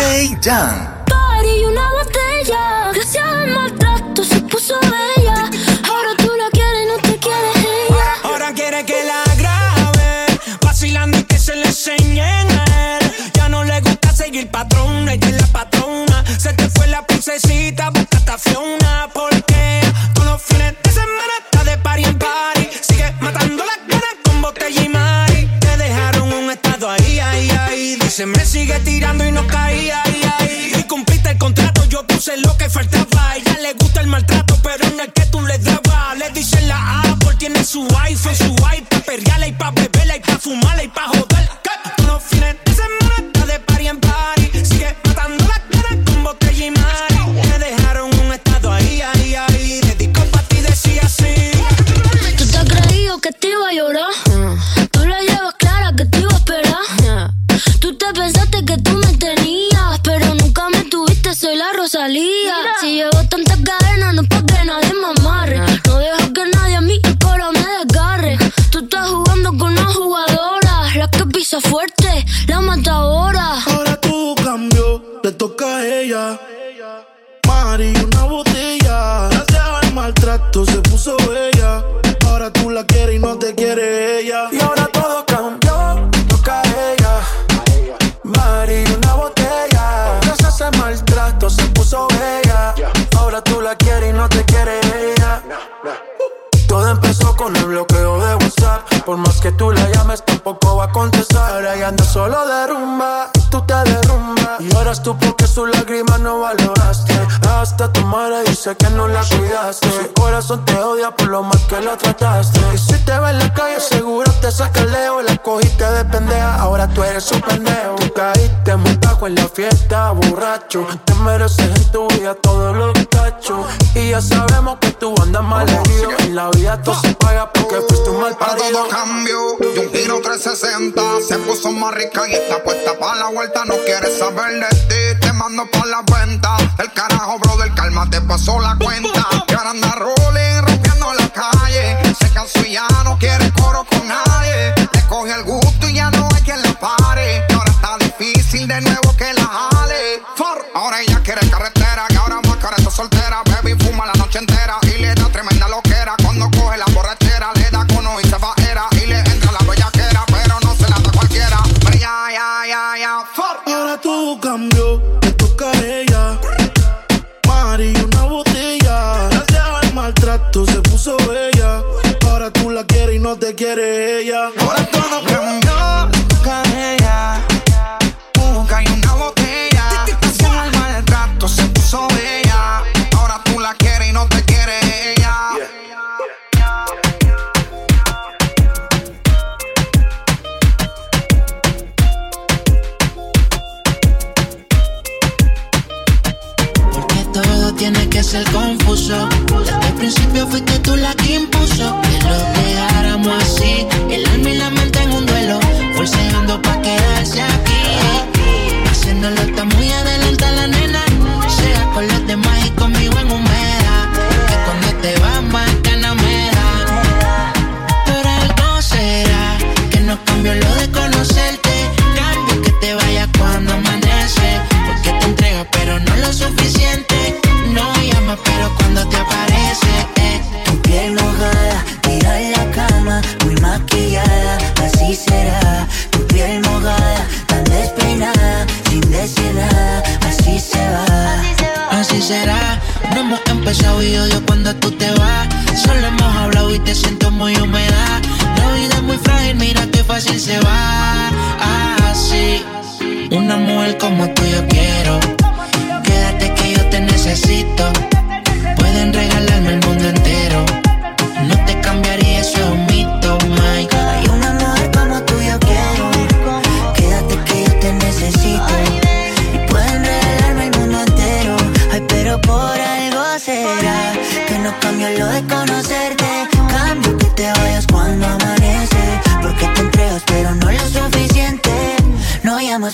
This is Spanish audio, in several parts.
DJ Jan. Party una botella. Gracias al maltrato se puso bella. Ahora tú la quieres, no te quieres ella. Ahora quiere que la grabe. Vacilando y que se le enseñe a él. Ya no le gusta seguir patrona y que la patrona. Se te fue la princesita, busca hasta Fiona. Por Se me sigue tirando y no caía. Y, ahí. y cumpliste el contrato, yo puse lo que faltaba. Ella le gusta el maltrato, pero en el que tú le dabas. Le dicen la Apple, tiene su iPhone, su iPad, perreala y pa' beberla y pa' fumarla y pa' joder le toca a ella. Mari, una botella. Gracias al maltrato se puso bella. por lo mal que lo trataste. Y si te ve en la calle, seguro te saca el leo. La cogiste de pendeja, ahora tú eres un pendejo. Tú caíste muy bajo en la fiesta, borracho. Te mereces en tu vida todos los cachos. Y ya sabemos que tú andas mal herido. En la vida todo se paga porque fuiste un mal parido. Para todo cambio, yo un tiro 360. Se puso más rica y está puesta para la vuelta. No quiere saber de ti, te mando por la venta. El carajo, bro, brother, calma, te pasó la cuenta. Que calço e a quiere ella.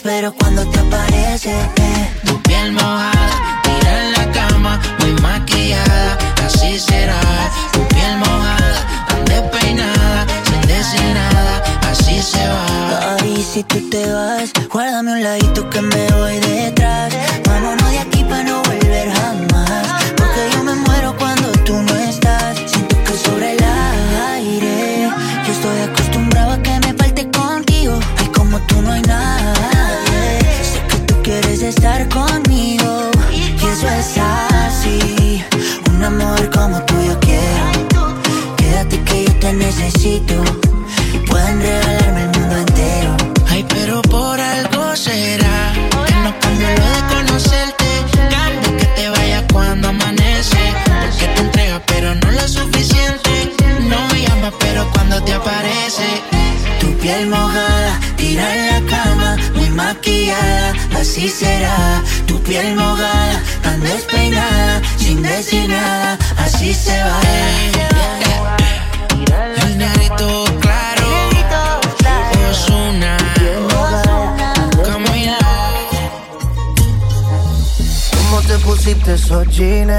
pero cuando te aparece, eh. tu piel mojada, tira en la cama, muy maquillada, así será. Tu piel mojada, tan despeinada, sin decir nada, así se va. Ay, si tú te vas, guárdame un ladito que me voy de necesito. Pueden regalarme el mundo entero. Ay, pero por algo será. Que no cambio lo de conocerte. Cambio que te vaya cuando amanece. Porque te entrega, pero no lo suficiente. No llama, pero cuando te aparece. Tu piel mojada, tira en la cama, muy maquillada, así será. Tu piel mojada, tan despeinada, sin decir nada, así se va. Eh, eh, eh, el negrito claro. Osuna. Camilo. ¿Cómo te pusiste esos jeans?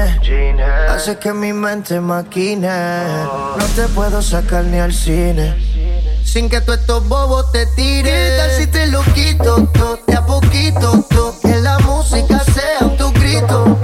Hace que mi mente maquine. No te puedo sacar ni al cine. Sin que tú estos bobos te tires. ¿Qué tal si te lo quito? To, de a poquito, to, que la música sea tu grito.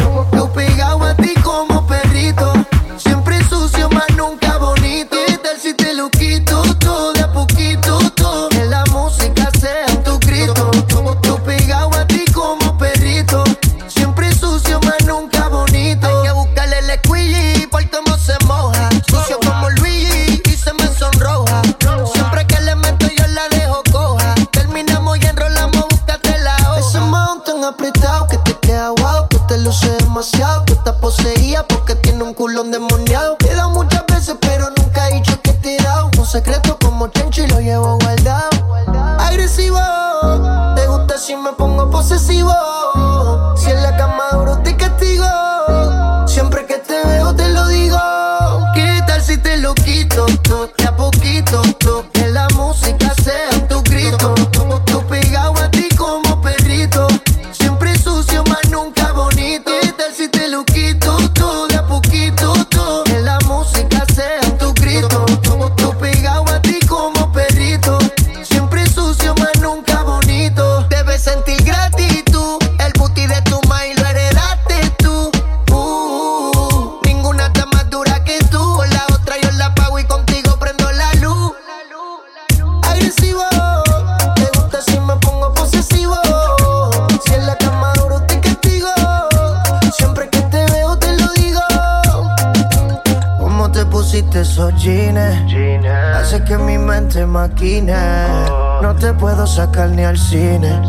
No te puedo sacar ni al cine.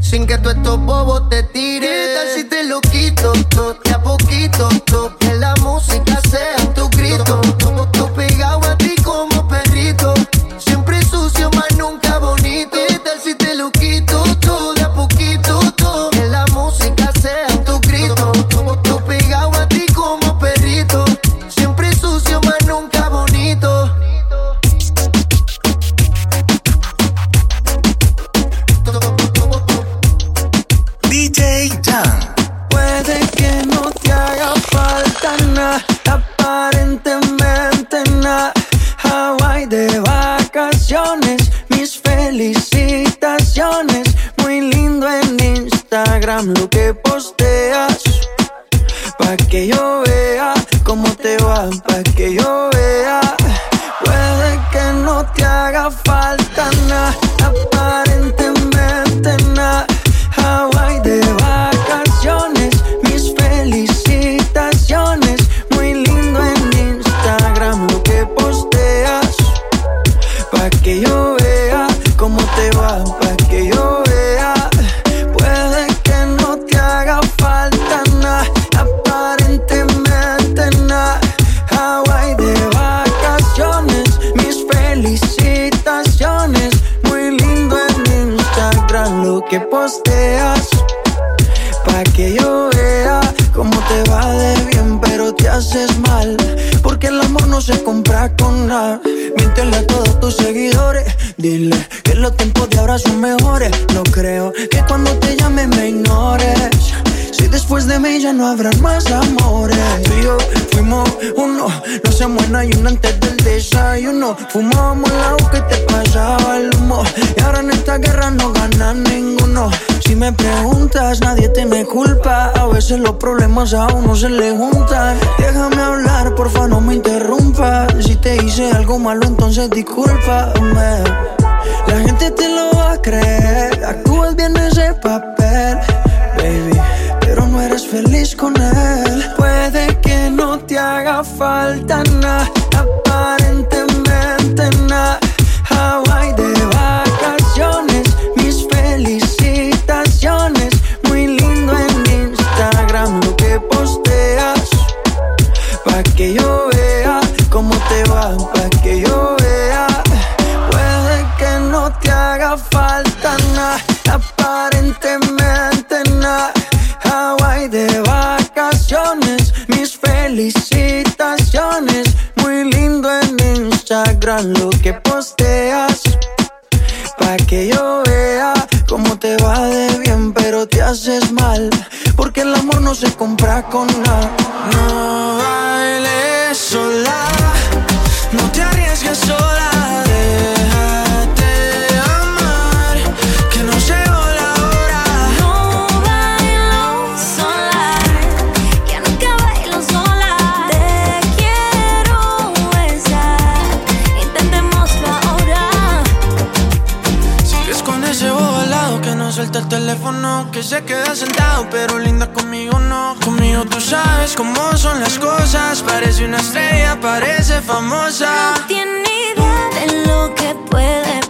Sin que tú estos bobos te tires. ¿Qué tal si te lo quito, todo, de a poquito, todo, de la no habrán más amores. Tú y yo fuimos uno, no se muera y uno antes del desayuno. Fumábamos la que te pasaba el humo. Y ahora en esta guerra no gana ninguno. Si me preguntas, nadie te me culpa. A veces los problemas a uno se le juntan. Déjame hablar, porfa, no me interrumpa. Si te hice algo malo, entonces discúlpame. La gente te lo va a creer. Actúas bien ese papel eres feliz con él. Puede que no te haga falta nada, aparentemente nada. Hawaii de vacaciones, mis felicitaciones. Muy lindo en Instagram lo que posteas. Pa' que yo vea cómo te va, pa' que yo vea. Puede que no te haga falta nada, aparentemente. De vacaciones, mis felicitaciones. Muy lindo en Instagram lo que posteas. Pa' que yo vea cómo te va de bien, pero te haces mal. Porque el amor no se compra con nada. No bailes sola, no te arriesgues sola. Que se queda sentado, pero linda conmigo no. Conmigo tú sabes cómo son las cosas, parece una estrella, parece famosa. No tiene idea de lo que puede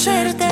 conocerte.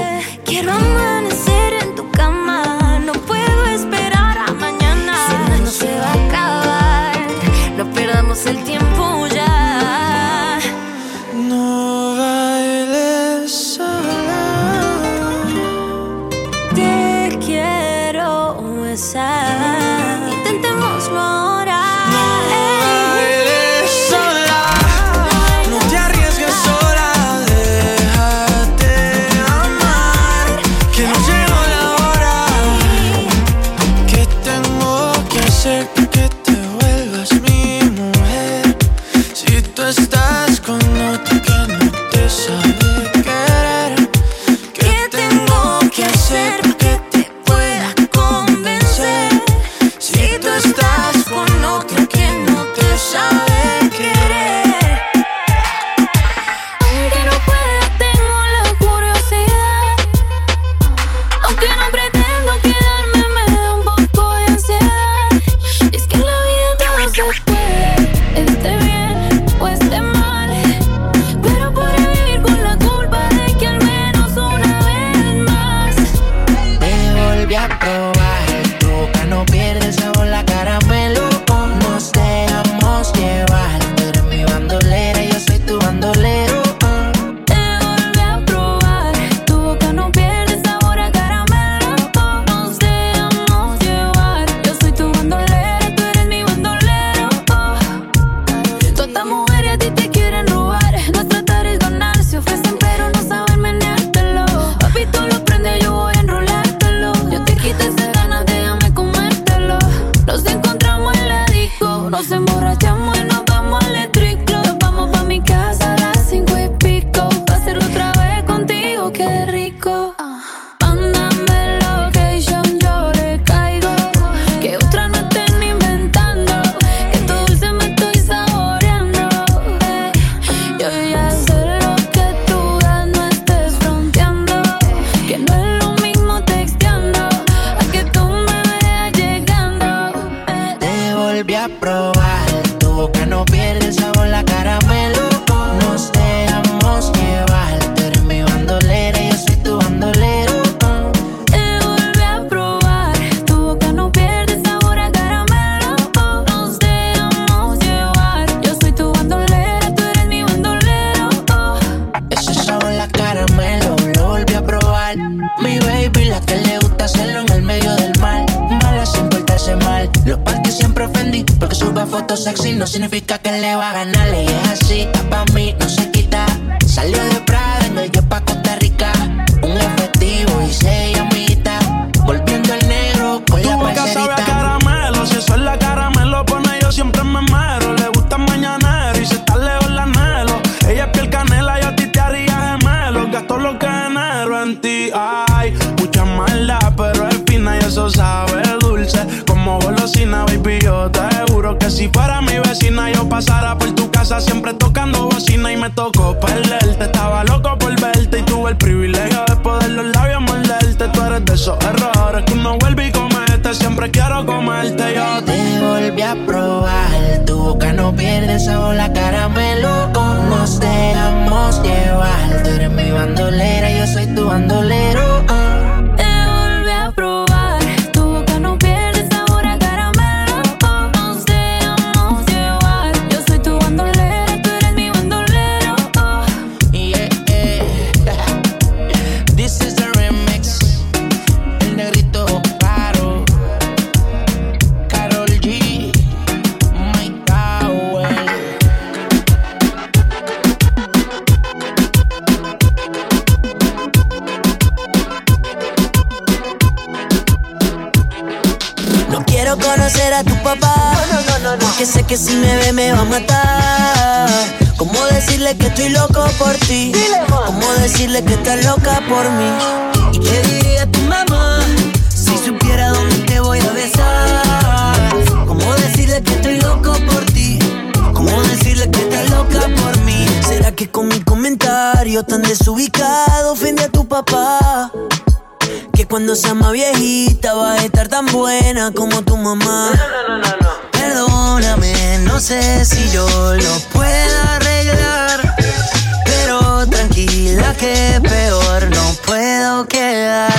No significa que si me ve me va a matar. ¿Cómo decirle que estoy loco por ti? ¿Cómo decirle que estás loca por mí? ¿Y qué diría tu mamá si supiera dónde te voy a besar? ¿Cómo decirle que estoy loco por ti? ¿Cómo decirle que estás loca por mí? ¿Será que con mi comentario tan desubicado ofende a tu papá? Cuando sea más viejita va a estar tan buena como tu mamá. Perdóname, no sé si yo lo puedo arreglar. Pero tranquila que peor no puedo quedar.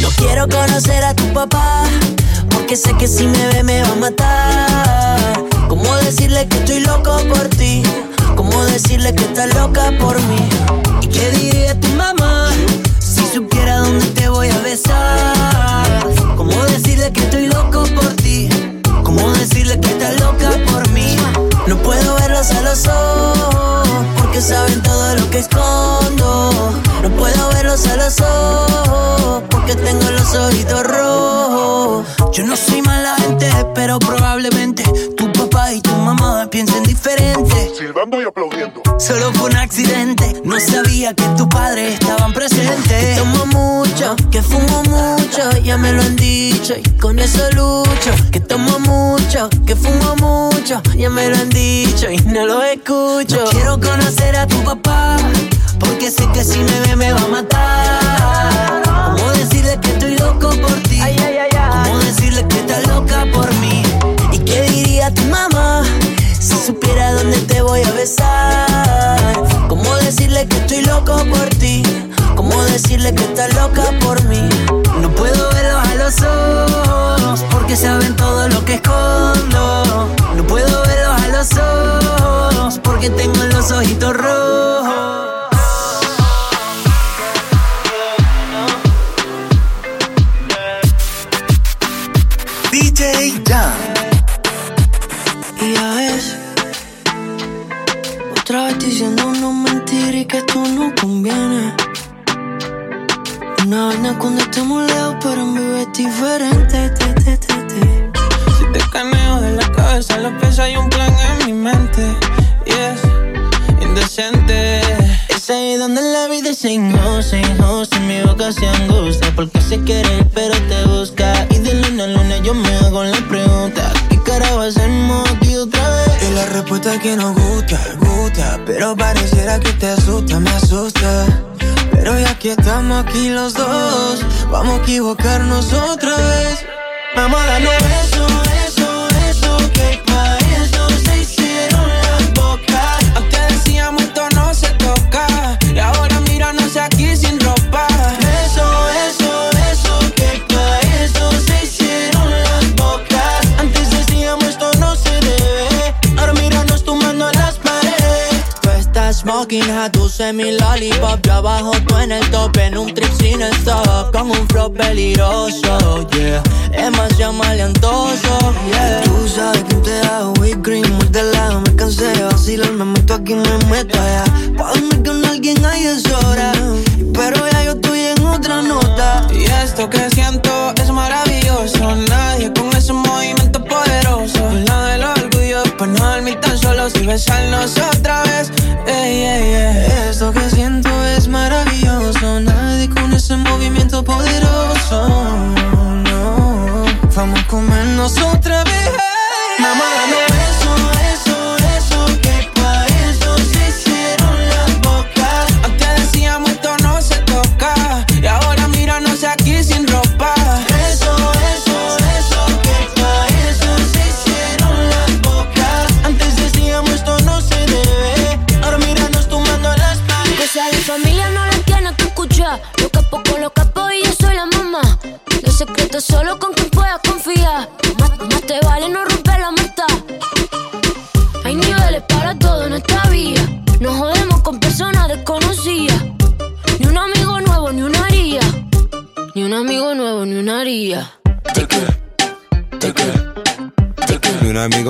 No quiero conocer a tu papá, porque sé que si me ve me va a matar. ¿Cómo decirle que estoy loco por ti? ¿Cómo decirle que estás loca por mí? ¿Y qué diría tu mamá si supiera dónde te besar? ¿Cómo decirle que estoy loco por ti? ¿Cómo decirle que estás loca por mí? No puedo verlos a los ojos porque saben todo lo que escondo. No puedo verlos a los ojos porque tengo los ojitos rojos. Yo no soy mala gente, pero probablemente tu papá y tu mamá piensen diferente. Silbando y aplaudiendo. Solo fue un accidente, no sabía que tus padres estaban presentes. Que tomo mucho, que fumo mucho, ya me lo han dicho y con eso lucho. Que tomo mucho, que fumo mucho, ya me lo han dicho y no lo escucho. No quiero conocer a tu papá, porque sé que si me ve me va a matar. ¿Cómo decirle que estoy loco por ti? ¿Cómo decirle que estás loca por mí? ¿Y qué diría tu mamá si supiera dónde te voy a besar? ¿Cómo decirle que estoy loco por ti? ¿Cómo decirle que estás loca por mí? No puedo verlos a los ojos porque saben todo lo que escondo. No puedo verlos a los ojos porque tengo los ojitos rojos. DJ. Y ya ves, otra vez conviene. Una vaina cuando estemos lejos, pero en vivo es diferente. Te, te, te. Si te caneo de la cabeza a los pies hay un plan en mi mente. Yes, indecente. Es ahí donde la vida se ingoza, ingoza, mi boca se angustia Porque se quiere pero te busca Y de luna a luna yo me hago la pregunta ¿Qué carajo hacemos aquí otra vez? Y la respuesta que nos gusta Pero pareciera que te asusta, me asusta. Pero ya que estamos aquí los dos Vamos a equivocarnos otra vez. Vamos a darnos eso, eso, eso Que smoking tu mi lollipop. Yo abajo, tú en el top, en un trip sin stop. Con un flow peligroso, yeah. Demasiado maleantoso, yeah. Tú sabes que te hago whipped cream, muy de lado. Me cansé de vacilar, me meto aquí, me meto allá. Pa' dormir con alguien ahí es hora. Pero ya yo estoy en otra nota. Y esto que siento es maravilloso. Nadie con ese movimiento y besarnos otra vez. Ey, ey, ey. Esto que siento es maravilloso. Nadie con ese movimiento poderoso. No, vamos a comernos otra vez. Mamá,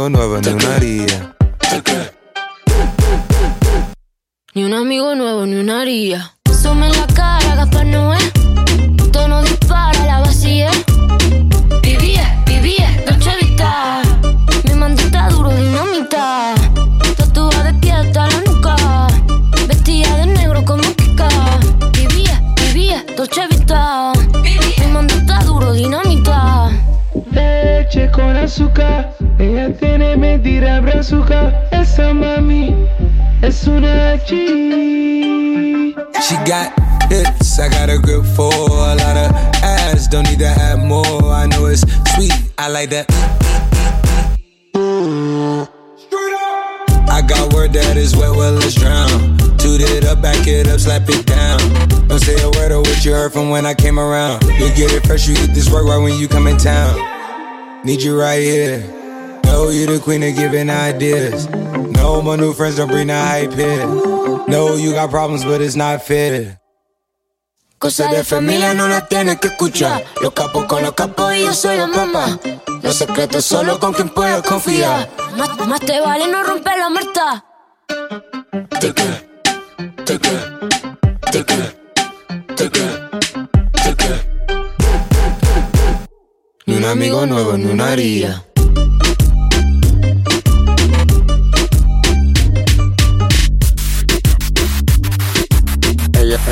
amigo nuevo, ni una haría. Ni un amigo nuevo, ni una haría. Brazuca. Esa mami es una G. She got hits, I got a grip for a lot of ass. Don't need to have more. I know it's sweet, I like that. I got word that is wet, well, let's drown. Toot it up, back it up, slap it down. Don't say a word of what you heard from when I came around. You get it fresh, you get this work right when you come in town. Need you right here. Know you the queen of giving ideas. No, my new friends don't bring the hype here. No, you got problems, but it's not fair. Cosas de familia no las tienes que escuchar. Los capos con los capos y yo soy la mamá. Los secretos solo con quien puedo confiar. Más, más te vale no romper la muerta. Te te te te te ni un amigo nuevo, ni una haría.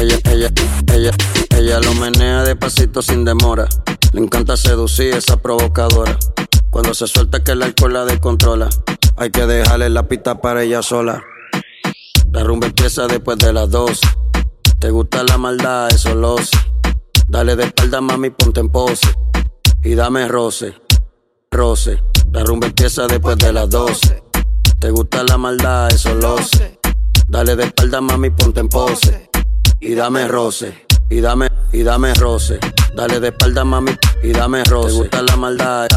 Ella, ella, ella, ella, lo menea despacito sin demora. Le encanta seducir esa provocadora. Cuando se suelta que el alcohol la descontrola. Hay que dejarle la pista para ella sola. La rumba empieza después de las dos. Te gusta la maldad, eso lo sé. Dale de espalda, mami, ponte en pose y dame roce, roce. La rumba empieza después de las 12. Te gusta la maldad, eso lo sé. Dale de espalda, mami, ponte en pose. Y dame roce, y dame, y dame roce. Dale de espalda, mami, y dame roce. Te gusta la maldad,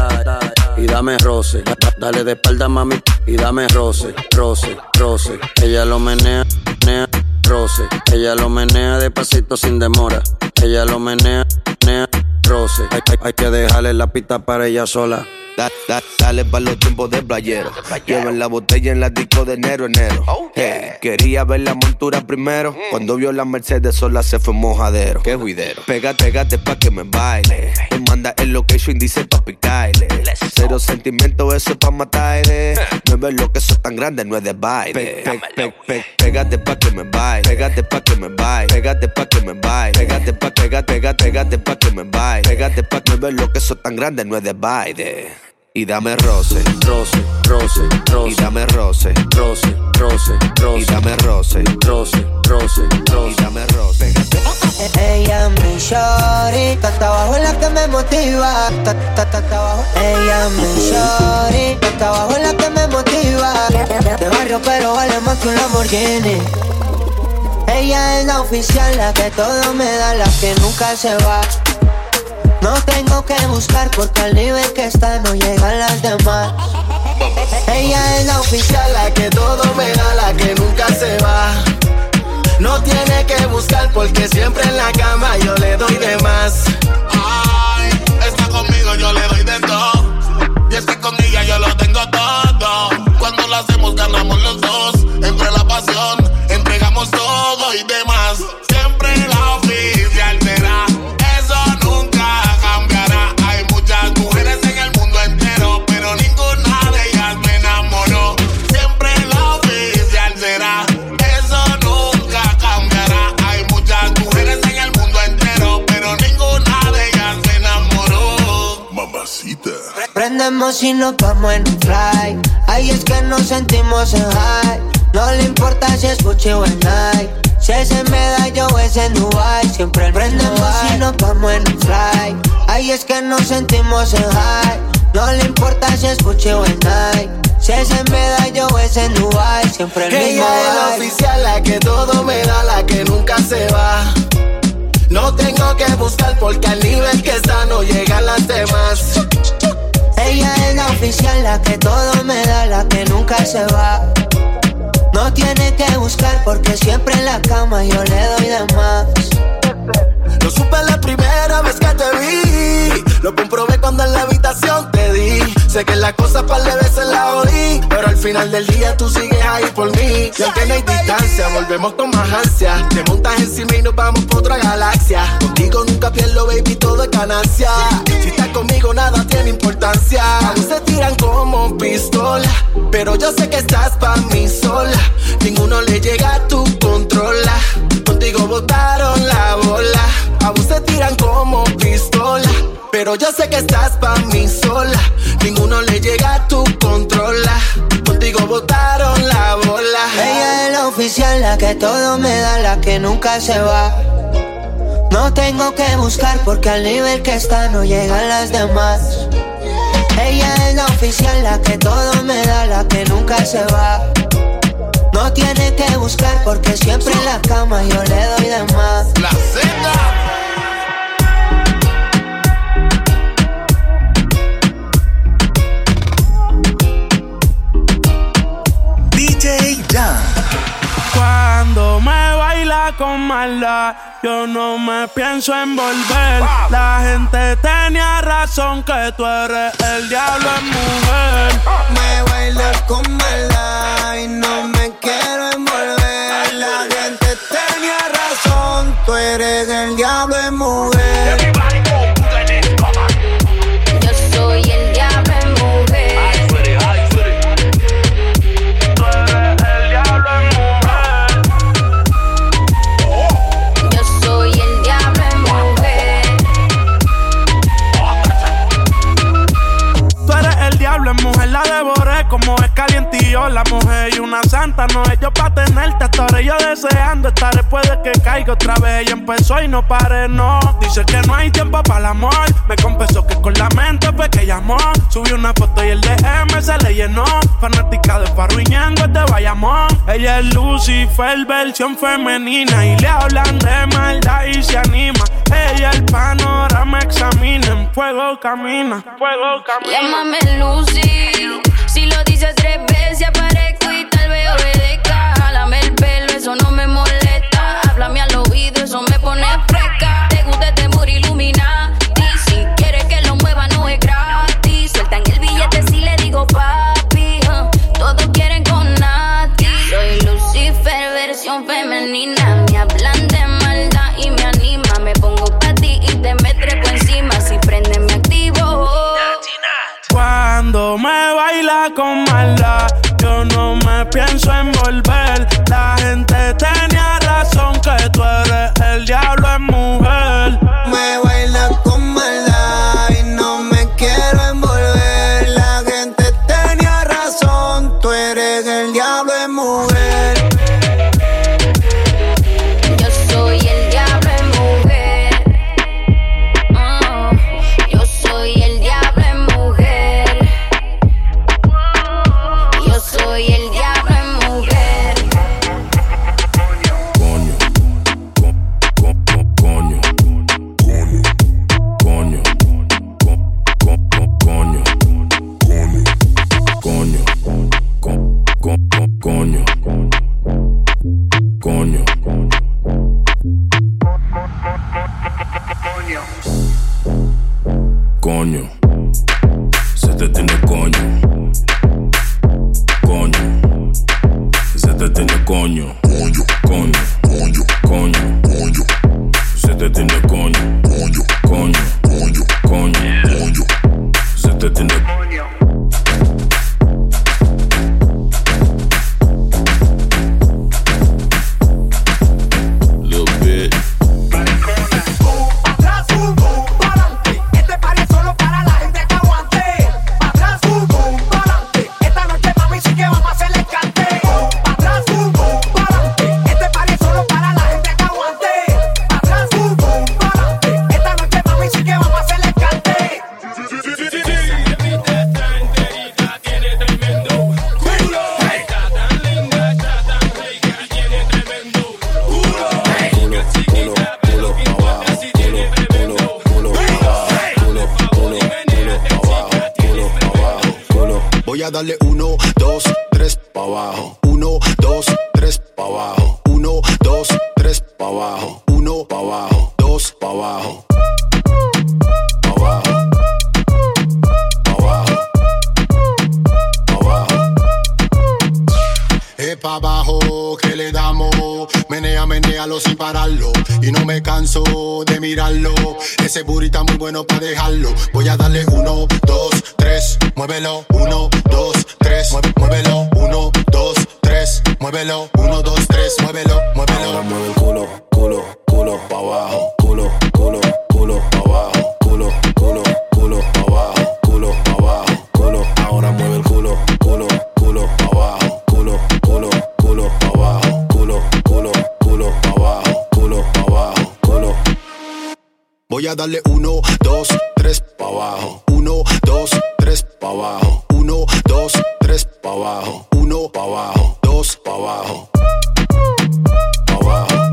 y dame roce. Dale de espalda, mami, y dame roce, roce, roce. Ella lo menea, menea, roce. Ella lo menea despacito sin demora. Ella lo menea, menea roce. Hay, hay, que dejarle la pista para ella sola. Da, da, dale pa' los tiempos de playero. Lleven la botella en la disco de enero, enero. quería ver la montura primero. Cuando vio la Mercedes sola se fue mojadero. Qué juidero. Pégate, pégate pa' que me baile. Me manda el location, dice pa' picarle. Cero sentimiento, eso es pa' matarle. No ves lo que eso tan grande, no es de baile. pégate pa' que me baile. Pégate pa' que me baile. Pégate pa' que me baile. Pégate pa' pégate, pégate, pégate pa' que me baile. Pégate pa' que me lo que eso tan grande, no es de baile y dame roce, roce, roce, roce, y dame roce, roce, roce, roce, y dame roce, roce, roce, roce, y dame roce. Ella mi shorty, abajo la que me motiva, ta, ta, ta, abajo. Ella mi shorty, está abajo la que me motiva. De barrio pero vale más que un Lamborghini. Ella es la oficial, la que todo me da, la que nunca se va. No tengo que buscar porque al nivel que está no llegan las demás. Ella es la oficial, la que todo me da, la que nunca se va. No tiene que buscar porque siempre en la cama yo le doy de más. Ay, está conmigo, yo le doy de todo. Y es que con ella yo lo tengo todo. Cuando lo hacemos ganamos los dos. Entre la pasión, entregamos todo y demás. Prendemos y nos vamos en un fly. Ahí es que nos sentimos en high. No le importa si es Gucci o en Nike. Si es en medallo o es en Dubai. Siempre prendemos y nos vamos en un fly. Ahí es que nos sentimos en high. No le importa si es Gucci o en Nike. Si es en medallo o es en Dubai. Siempre el mismo Ella es la oficial, la que todo me da, la que nunca se va. No tengo que buscar porque al nivel que está no llegan las demás. Ella es la oficial, la que todo me da, la que nunca se va. No tiene que buscar porque siempre en la cama yo le doy de más. Lo supe la primera vez que te vi. Lo comprobé cuando en la habitación te di. Sé que la cosa par de veces la oí. Pero al final del día tú sigues ahí por mí. Y aunque no hay distancia, volvemos con más ansia. Te montas encima y nos vamos por otra galaxia. Contigo nunca pierdo, baby, todo es ganancia. Si estás conmigo, nada tiene importancia. Aún se tiran como pistola. Pero yo sé que estás pa' mí sola. Ninguno le llega a tu controla. Contigo botaron la bola. Aún se tiran como pistola. Pero yo sé que estás pa' mí sola. Ninguno le llega a tu controla. Contigo botaron la bola. Ella es la oficial, la que todo me da, la que nunca se va. No tengo que buscar porque al nivel que está no llegan las demás. Ella es la oficial, la que todo me da, la que nunca se va. No tiene que buscar porque siempre en la cama yo le doy de más. La Z. Me baila con maldad, yo no me pienso envolver. La gente tenía razón que tú eres el diablo en mujer. Me bailas con maldad y no me quiero envolver. La gente tenía razón, tú eres el diablo y una santa. No es yo pa' tenerte, estaré yo deseando estar después de que caiga otra vez. Ella empezó y no paré, no. Dice que no hay tiempo para el amor. Me confesó que con la mente fue que llamó. Subí una foto y el DM se le llenó. Fanática de Farruñango de Bayamón. Ella es Lucifer, versión femenina. Y le hablan de maldad y se anima. Ella el panorama examina. En fuego camina, fuego camina. Llámame Lucy. Si lo dices tres veces aparezco pienso envolver. Coño. Sin pararlo. Y no me canso de mirarlo. Ese burrito muy bueno pa' dejarlo. Voy a darle uno, dos, tres, muévelo. Uno, dos, tres, muévelo. Uno, dos, tres, muévelo. Uno, dos, tres, muévelo, muévelo. Ahora mueve el culo, culo, culo pa' abajo. Culo, culo, culo pa' abajo. Voy a darle uno, dos, tres pa' abajo. Uno, dos, tres pa' abajo. Uno, dos, tres pa' abajo. Uno pa' abajo. Dos pa' abajo. Pa' abajo.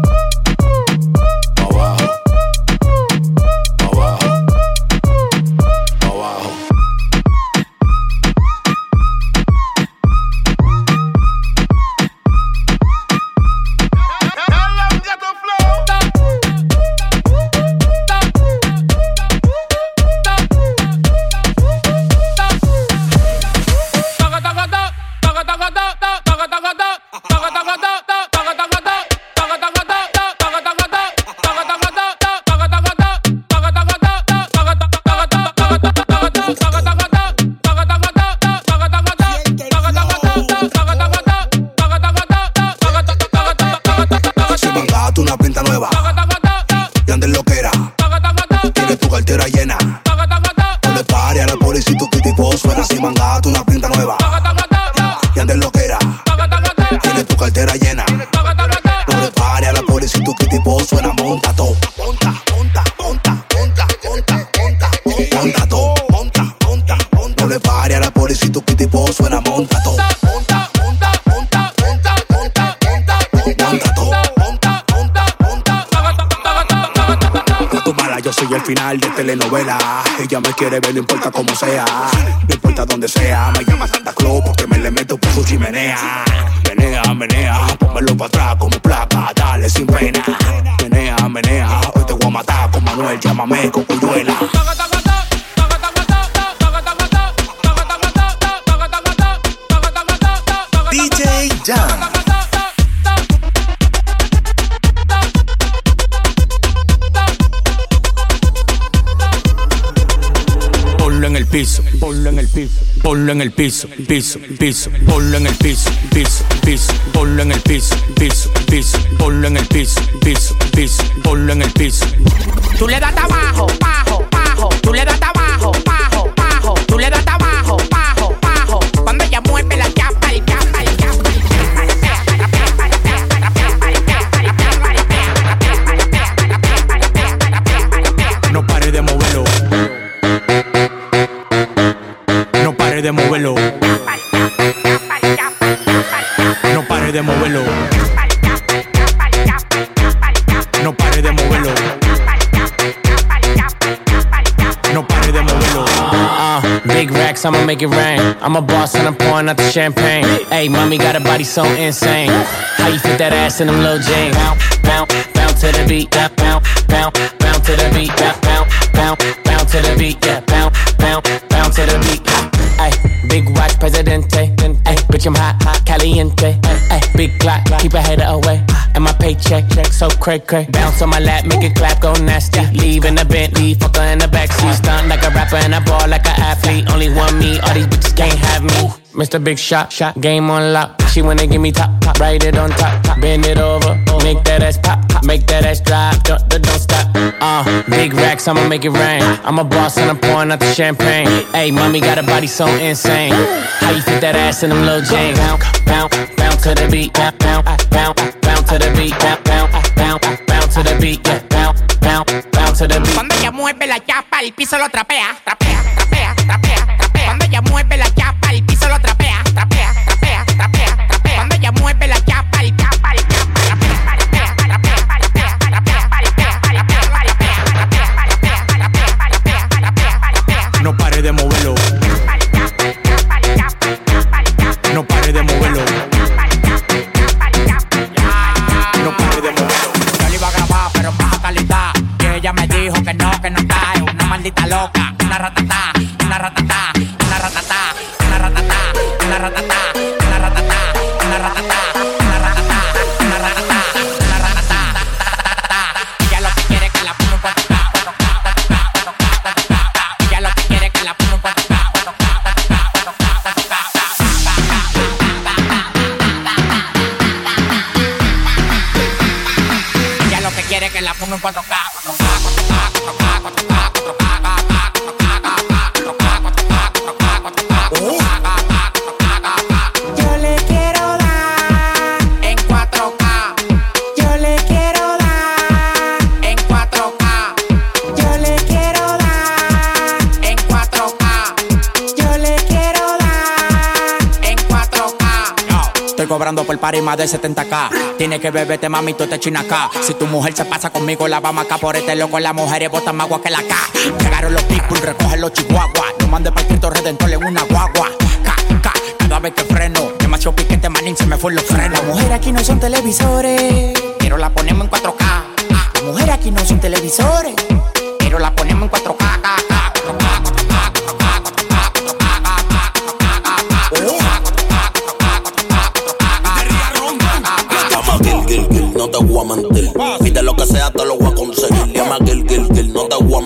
Y lo que era, tienes tu cartera llena. No le pare a la policía tu tipo suena. Si mangaste una pinta de telenovela. Ella me quiere ver, no importa cómo sea. No importa dónde sea. Me llama Santa Claus porque me le meto por su chimenea. Menea, menea, pónmelo para atrás como placa. Dale sin pena. Menea, menea, hoy te voy a matar con Manuel. Llámame con cuyuela. Piso, ponlo en el piso, piso, piso, ponlo en el piso, piso, piso, ponlo en el piso, piso, piso, ponlo en el piso, piso, piso, ponlo en el piso. Tú le das abajo, bajo, bajo. Tú le das abajo, bajo. De moverlo. No pare de moverlo. No pare de moverlo. No pare de moverlo. Uh, big racks, I'ma make it rain. I'm a boss and I'm pouring out the champagne. Hey, mommy got a body so insane. How you fit that ass in them little jeans? Bounce, bounce, bounce to the beat. Bounce, bounce, bounce to the beat. Yeah, bounce, bounce, bounce to the beat. Yeah, bounce, presidente. Ay, bitch, I'm hot, hot, caliente. Ay, big clock, keep a hater away. And my paycheck, check so cray cray. Bounce on my lap, make it clap, go nasty. Leave in the Bentley, fucker in the backseat. Stunt like a rapper and I ball like an athlete. Only one me, all these bitches can't have me. Mr. Big Shot, shot, game on lock. She wanna give me top, top, write it on top, top. bend it over, make that ass pop, pop. make that ass drop, don't, don't stop. Uh, big racks, I'ma make it rain. I'm a boss and I'm pouring out the champagne. Hey, mommy got a body so insane. How you fit that ass in them little jeans? Bounce, bounce, bounce to the beat, bounce, bounce, bounce, bounce to the beat, bounce, bounce, bounce, bounce to the beat, yeah, bounce, bounce, bounce to the beat. Cuando ella mueve la chapa, el piso lo trapea, trapea, trapea, trapea, de moverlo. Más de 70k. Tiene que beberte, mami, tú te china acá. Si tu mujer se pasa conmigo, la vamos acá por este loco. Las mujeres botan más agua que la K. Llegaron los people, recogen los chihuahuas. No mande para Cristo Redentor en una guagua. K, K, cada vez que freno. Demasiado piquete, manín, se me fue los frenos. Las mujeres aquí no son televisores, pero la ponemos en 4K. Las mujeres aquí no son televisores,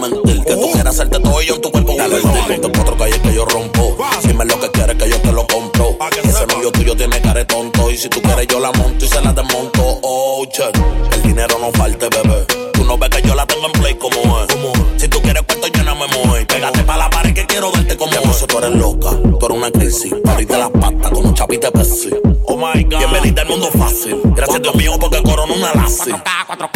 a mentir. Que tú quieras hacerte todo ello en tu cuerpo. Dale, dale, te cuatro calles que yo rompo. Dime lo que quieres que yo te lo compro. Ese novio tuyo tiene cara tonto. Y si tú quieres, yo la monto y se la desmonto. Oh, check. El dinero no falte, bebé. Tú no ves que yo la tengo en play como es. Si tú quieres cuento, yo no me muevo. Pégate pa' la pared que quiero verte como es. tú eres loca, tú eres una crisis. Pariste las patas con un chapite Pepsi. Oh my God. Bienvenida al mundo fácil. Gracias Dios mío porque corona una lazi. 4K, 4K,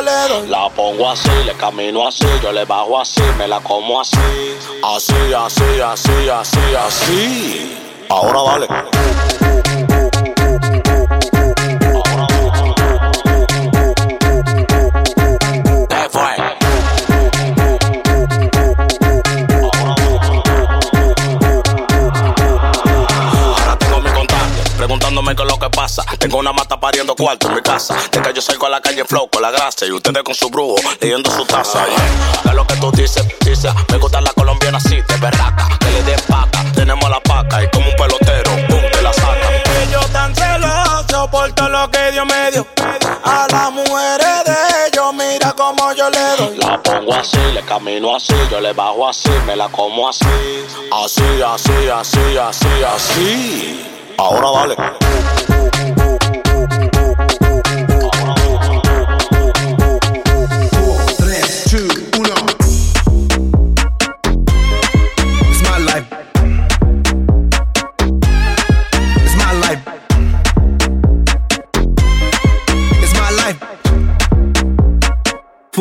yo le doy. La pongo así, le camino así, yo le bajo así, me la como así. Así, así, así, así, así. Ahora dale. Qué es lo que pasa. Tengo una mata pariendo cuarto en mi casa. De que yo salgo a la calle flow con la grasa y ustedes con su brujo leyendo su taza. Yeah. lo que tú dices, dices. Me gusta la colombiana así, de berraca. Que le den paca, tenemos la paca y como un pelotero, pum, te la saca. Yo tan celoso por todo lo que Dios me dio. A las mujeres La pongo así, le camino así, yo le bajo así, me la como así. Así, así, así, así, así. Ahora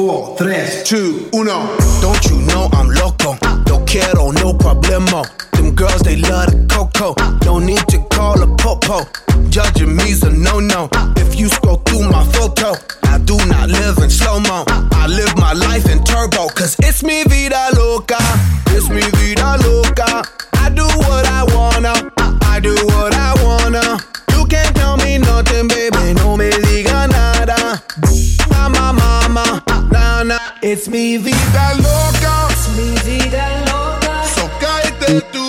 vale. two, uno. Don't you know I'm loco? No quiero, no problemo. Them girls, they love the coco. No need to call a popo. Judging me's a no no. If you scroll through my photo, I do not live in slow mo. I live my life in turbo, cause it's me vida loca. It's me vida loca. I do what I wanna. I do what I wanna. You can't tell me nothing, baby. No me diga nada. Mama, mama. It's mi vida loca. Es mi vida loca. So cállate tu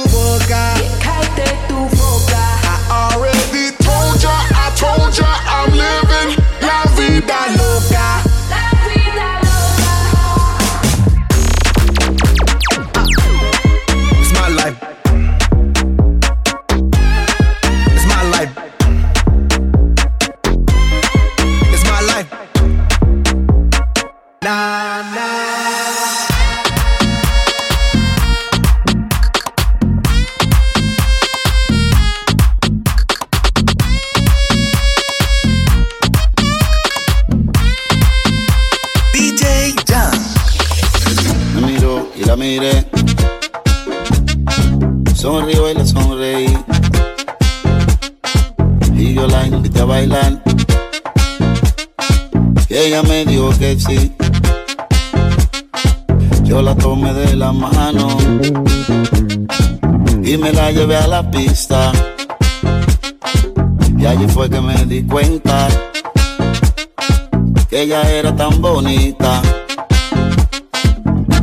Yo la tomé de la mano y me la llevé a la pista. Y allí fue que me di cuenta que ella era tan bonita.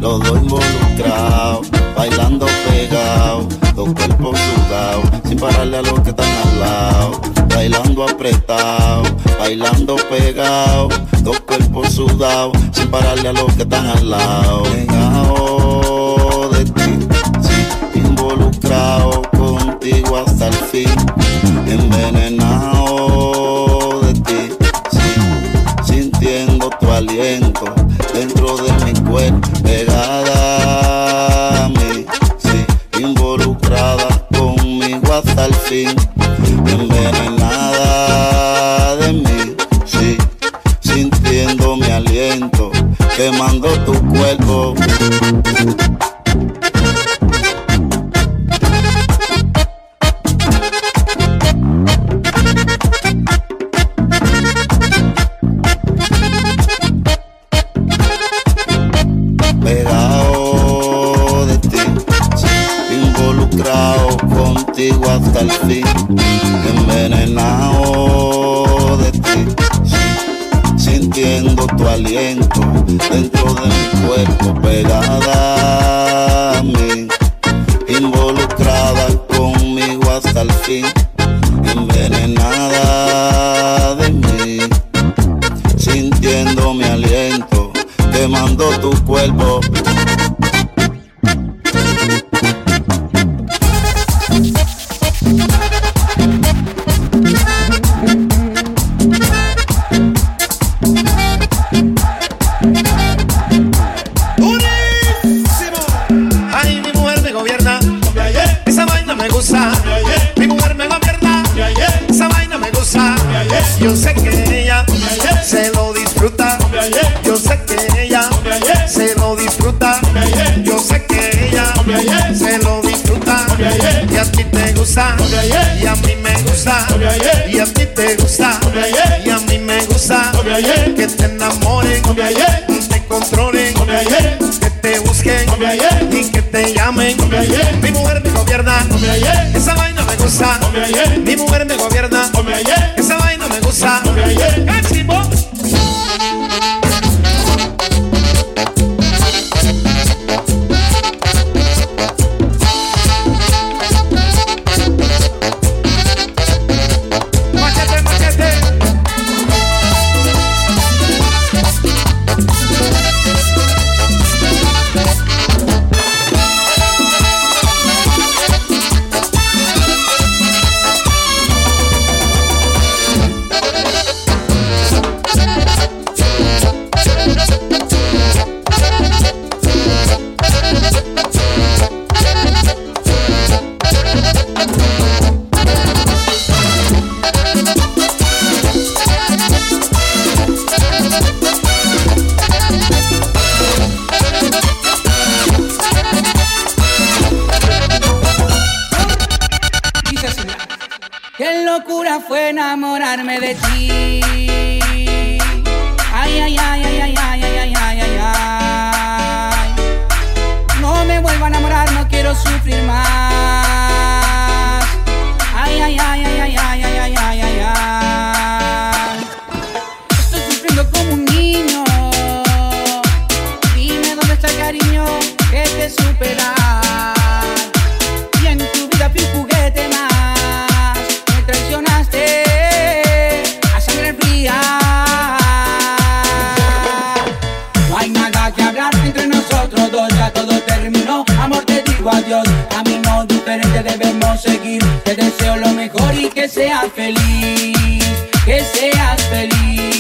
Los dos involucrados, bailando pegados, dos cuerpos sudados, sin pararle a los que están al lado. Bailando apretado, bailando pegado, dos cuerpos sudados, sin pararle a los que están al lado. Pegado de ti, sí, involucrado contigo hasta el fin, envenenado de ti, sí, sintiendo tu aliento dentro de mi cuerpo, pegada a mí, sí, involucrada conmigo hasta el fin, quemando tu cuerpo. pegado de ti, involucrado contigo hasta el fin, te llamen. Mi mujer me gobierna. Esa vaina me gusta. Mi mujer me gobierna. Esa vaina me gusta. Que seas feliz. Que seas feliz.